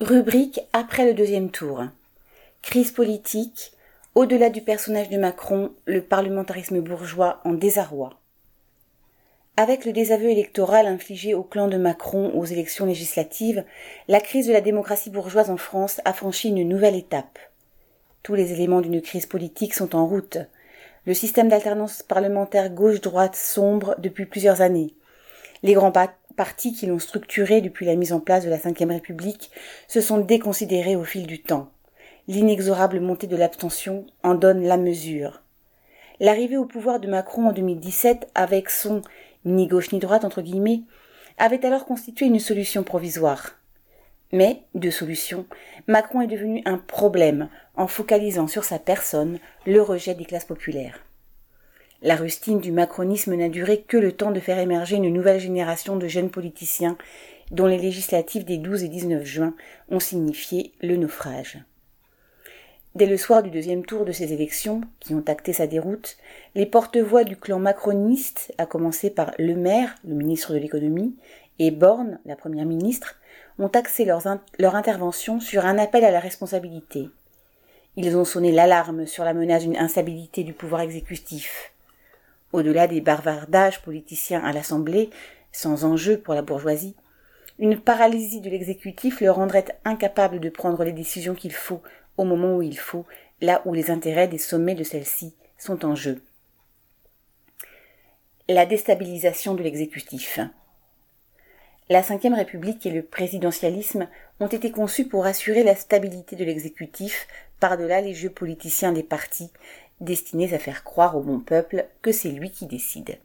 Rubrique après le deuxième tour. Crise politique. Au-delà du personnage de Macron, le parlementarisme bourgeois en désarroi. Avec le désaveu électoral infligé au clan de Macron aux élections législatives, la crise de la démocratie bourgeoise en France a franchi une nouvelle étape. Tous les éléments d'une crise politique sont en route. Le système d'alternance parlementaire gauche-droite sombre depuis plusieurs années. Les grands partis qui l'ont structuré depuis la mise en place de la Ve République se sont déconsidérés au fil du temps. L'inexorable montée de l'abstention en donne la mesure. L'arrivée au pouvoir de Macron en 2017 avec son ni gauche ni droite entre guillemets avait alors constitué une solution provisoire. Mais, de solution, Macron est devenu un problème en focalisant sur sa personne le rejet des classes populaires. La rustine du macronisme n'a duré que le temps de faire émerger une nouvelle génération de jeunes politiciens dont les législatives des 12 et 19 juin ont signifié le naufrage. Dès le soir du deuxième tour de ces élections, qui ont acté sa déroute, les porte-voix du clan macroniste, à commencer par Le Maire, le ministre de l'économie, et Borne, la première ministre, ont axé leur intervention sur un appel à la responsabilité. Ils ont sonné l'alarme sur la menace d'une instabilité du pouvoir exécutif, au-delà des bavardages politiciens à l'Assemblée, sans enjeu pour la bourgeoisie, une paralysie de l'exécutif le rendrait incapable de prendre les décisions qu'il faut au moment où il faut, là où les intérêts des sommets de celle-ci sont en jeu. La déstabilisation de l'exécutif. La Ve République et le présidentialisme ont été conçus pour assurer la stabilité de l'exécutif par-delà les jeux politiciens des partis destinés à faire croire au bon peuple que c'est lui qui décide.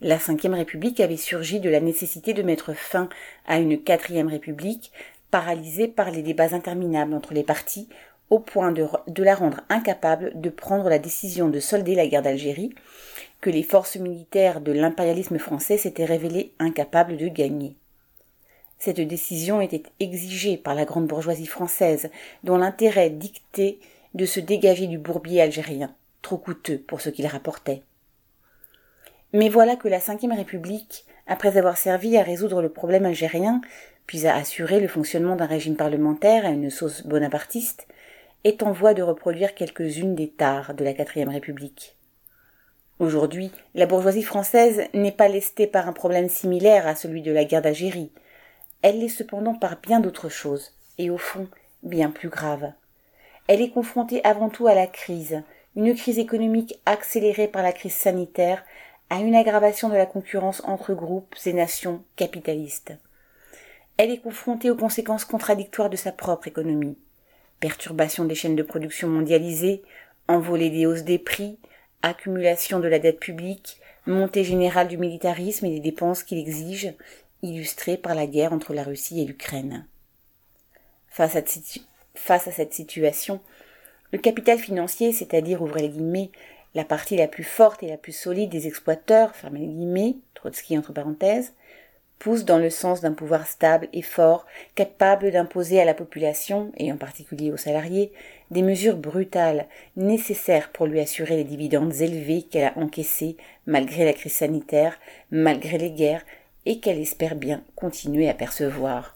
La Ve République avait surgi de la nécessité de mettre fin à une quatrième République paralysée par les débats interminables entre les partis au point de, de, la rendre incapable de prendre la décision de solder la guerre d'Algérie, que les forces militaires de l'impérialisme français s'étaient révélées incapables de gagner. Cette décision était exigée par la grande bourgeoisie française, dont l'intérêt dictait de se dégager du bourbier algérien, trop coûteux pour ce qu'il rapportait. Mais voilà que la Ve République, après avoir servi à résoudre le problème algérien, puis à assurer le fonctionnement d'un régime parlementaire à une sauce bonapartiste, est en voie de reproduire quelques-unes des tares de la quatrième République. Aujourd'hui, la bourgeoisie française n'est pas lestée par un problème similaire à celui de la guerre d'Algérie. Elle l'est cependant par bien d'autres choses, et au fond, bien plus graves. Elle est confrontée avant tout à la crise, une crise économique accélérée par la crise sanitaire, à une aggravation de la concurrence entre groupes et nations capitalistes. Elle est confrontée aux conséquences contradictoires de sa propre économie. Perturbation des chaînes de production mondialisées, envolée des hausses des prix, accumulation de la dette publique, montée générale du militarisme et des dépenses qu'il exige, illustrée par la guerre entre la Russie et l'Ukraine. Face à Face à cette situation, le capital financier, c'est-à-dire, ouvrez les guillemets, la partie la plus forte et la plus solide des exploiteurs, fermez les guillemets, Trotsky entre parenthèses, pousse dans le sens d'un pouvoir stable et fort, capable d'imposer à la population, et en particulier aux salariés, des mesures brutales, nécessaires pour lui assurer les dividendes élevés qu'elle a encaissés malgré la crise sanitaire, malgré les guerres, et qu'elle espère bien continuer à percevoir.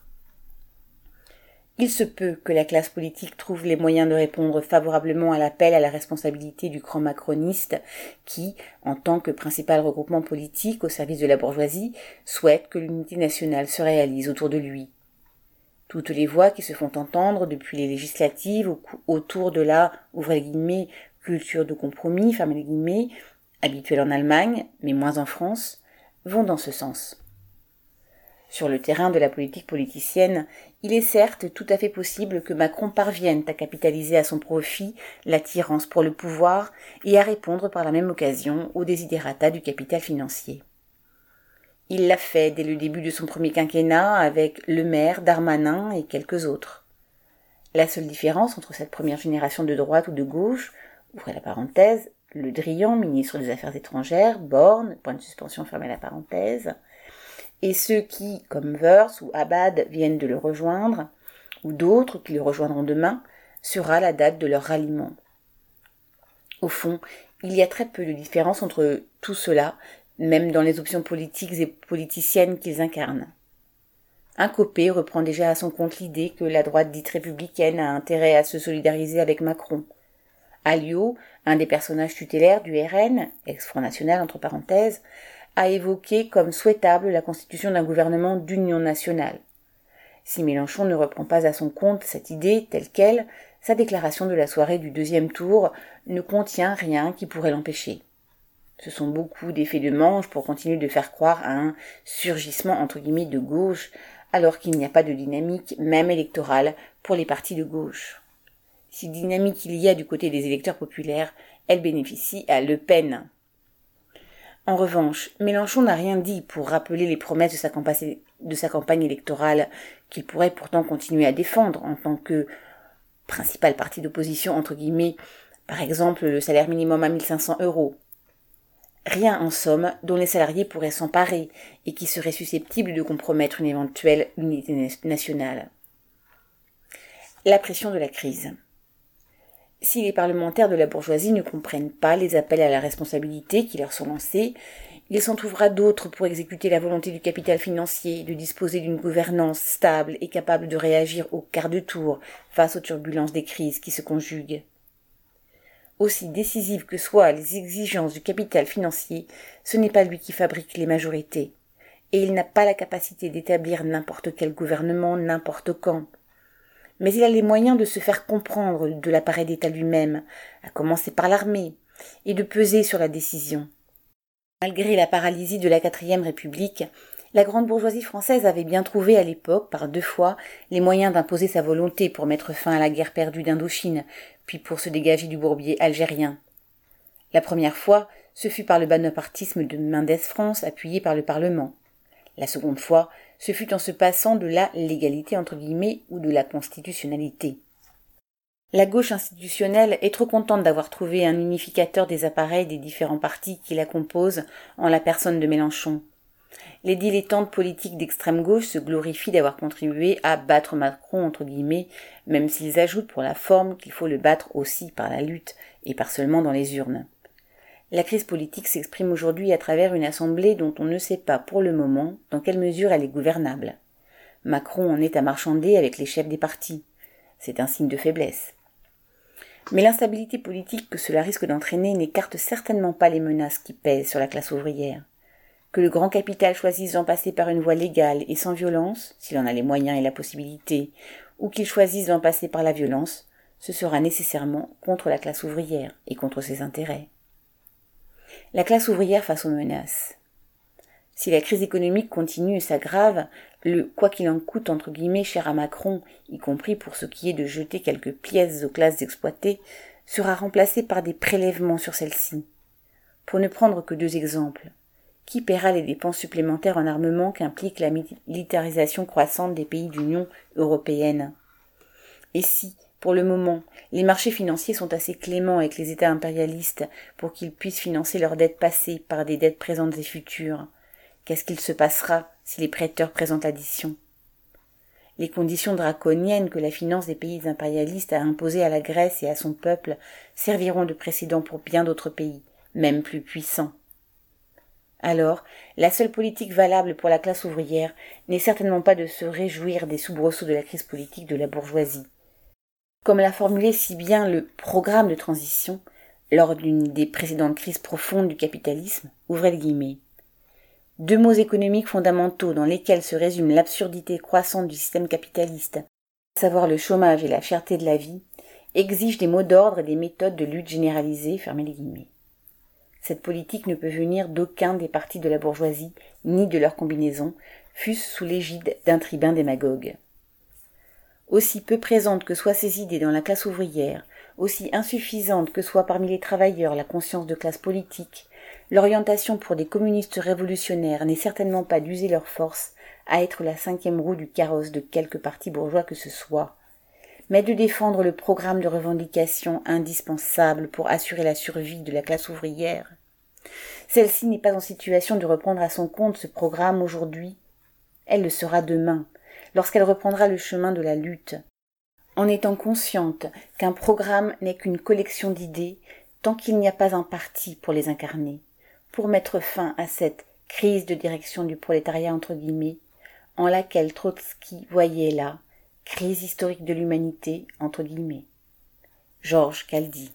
Il se peut que la classe politique trouve les moyens de répondre favorablement à l'appel à la responsabilité du grand macroniste qui, en tant que principal regroupement politique au service de la bourgeoisie, souhaite que l'unité nationale se réalise autour de lui. Toutes les voix qui se font entendre depuis les législatives autour de la, culture de compromis, habituelle en Allemagne, mais moins en France, vont dans ce sens. Sur le terrain de la politique politicienne, il est certes tout à fait possible que Macron parvienne à capitaliser à son profit l'attirance pour le pouvoir et à répondre par la même occasion aux désidérata du capital financier. Il l'a fait dès le début de son premier quinquennat avec Le Maire, Darmanin et quelques autres. La seule différence entre cette première génération de droite ou de gauche, ouvrez la parenthèse, Le Drian, ministre des Affaires étrangères, Borne, point de suspension, fermez la parenthèse, et ceux qui, comme Verse ou Abad, viennent de le rejoindre, ou d'autres qui le rejoindront demain, sera la date de leur ralliement. Au fond, il y a très peu de différence entre tout cela, même dans les options politiques et politiciennes qu'ils incarnent. Un copé reprend déjà à son compte l'idée que la droite dite républicaine a intérêt à se solidariser avec Macron. Alliot, un des personnages tutélaires du RN, ex-Front National entre parenthèses, a évoqué comme souhaitable la constitution d'un gouvernement d'union nationale. Si Mélenchon ne reprend pas à son compte cette idée telle qu'elle, sa déclaration de la soirée du deuxième tour ne contient rien qui pourrait l'empêcher. Ce sont beaucoup d'effets de manche pour continuer de faire croire à un surgissement entre guillemets de gauche, alors qu'il n'y a pas de dynamique, même électorale, pour les partis de gauche. Si dynamique il y a du côté des électeurs populaires, elle bénéficie à Le Pen. En revanche, Mélenchon n'a rien dit pour rappeler les promesses de sa campagne, électorale qu'il pourrait pourtant continuer à défendre en tant que principal parti d'opposition entre guillemets, par exemple le salaire minimum à 1500 euros. Rien en somme dont les salariés pourraient s'emparer et qui serait susceptible de compromettre une éventuelle unité nationale. La pression de la crise. Si les parlementaires de la bourgeoisie ne comprennent pas les appels à la responsabilité qui leur sont lancés, il s'en trouvera d'autres pour exécuter la volonté du capital financier de disposer d'une gouvernance stable et capable de réagir au quart de tour face aux turbulences des crises qui se conjuguent. Aussi décisives que soient les exigences du capital financier, ce n'est pas lui qui fabrique les majorités, et il n'a pas la capacité d'établir n'importe quel gouvernement n'importe quand mais il a les moyens de se faire comprendre de l'appareil d'État lui-même, à commencer par l'armée, et de peser sur la décision. Malgré la paralysie de la quatrième république, la grande bourgeoisie française avait bien trouvé à l'époque, par deux fois, les moyens d'imposer sa volonté pour mettre fin à la guerre perdue d'Indochine, puis pour se dégager du bourbier algérien. La première fois, ce fut par le bonapartisme de Mendès France appuyé par le Parlement. La seconde fois, ce fut en se passant de la légalité entre guillemets ou de la constitutionnalité. La gauche institutionnelle est trop contente d'avoir trouvé un unificateur des appareils des différents partis qui la composent en la personne de Mélenchon. Les dilettantes politiques d'extrême gauche se glorifient d'avoir contribué à battre Macron entre guillemets, même s'ils ajoutent pour la forme qu'il faut le battre aussi par la lutte et pas seulement dans les urnes. La crise politique s'exprime aujourd'hui à travers une assemblée dont on ne sait pas pour le moment dans quelle mesure elle est gouvernable. Macron en est à marchander avec les chefs des partis. C'est un signe de faiblesse. Mais l'instabilité politique que cela risque d'entraîner n'écarte certainement pas les menaces qui pèsent sur la classe ouvrière. Que le grand capital choisisse d'en passer par une voie légale et sans violence, s'il en a les moyens et la possibilité, ou qu'il choisisse d'en passer par la violence, ce sera nécessairement contre la classe ouvrière et contre ses intérêts la classe ouvrière face aux menaces. Si la crise économique continue et s'aggrave, le quoi qu'il en coûte entre guillemets cher à Macron, y compris pour ce qui est de jeter quelques pièces aux classes exploitées, sera remplacé par des prélèvements sur celles-ci. Pour ne prendre que deux exemples. Qui paiera les dépenses supplémentaires en armement qu'implique la militarisation croissante des pays d'Union européenne? Et si, pour le moment, les marchés financiers sont assez cléments avec les États impérialistes pour qu'ils puissent financer leurs dettes passées par des dettes présentes et futures. Qu'est-ce qu'il se passera si les prêteurs présentent l'addition? Les conditions draconiennes que la finance des pays impérialistes a imposées à la Grèce et à son peuple serviront de précédent pour bien d'autres pays, même plus puissants. Alors, la seule politique valable pour la classe ouvrière n'est certainement pas de se réjouir des soubresauts de la crise politique de la bourgeoisie comme l'a formulé si bien le programme de transition lors d'une des précédentes crises profondes du capitalisme, ouvrez le guillemets. Deux mots économiques fondamentaux dans lesquels se résume l'absurdité croissante du système capitaliste, à savoir le chômage et la fierté de la vie, exigent des mots d'ordre et des méthodes de lutte généralisées, les. Cette politique ne peut venir d'aucun des partis de la bourgeoisie, ni de leur combinaison, fût-ce sous l'égide d'un tribun démagogue. Aussi peu présente que soient ces idées dans la classe ouvrière, aussi insuffisante que soit parmi les travailleurs la conscience de classe politique, l'orientation pour des communistes révolutionnaires n'est certainement pas d'user leur force à être la cinquième roue du carrosse de quelque parti bourgeois que ce soit, mais de défendre le programme de revendication indispensable pour assurer la survie de la classe ouvrière. Celle-ci n'est pas en situation de reprendre à son compte ce programme aujourd'hui. Elle le sera demain, lorsqu'elle reprendra le chemin de la lutte, en étant consciente qu'un programme n'est qu'une collection d'idées tant qu'il n'y a pas un parti pour les incarner, pour mettre fin à cette crise de direction du prolétariat entre guillemets, en laquelle Trotsky voyait la crise historique de l'humanité entre guillemets. Georges Caldi.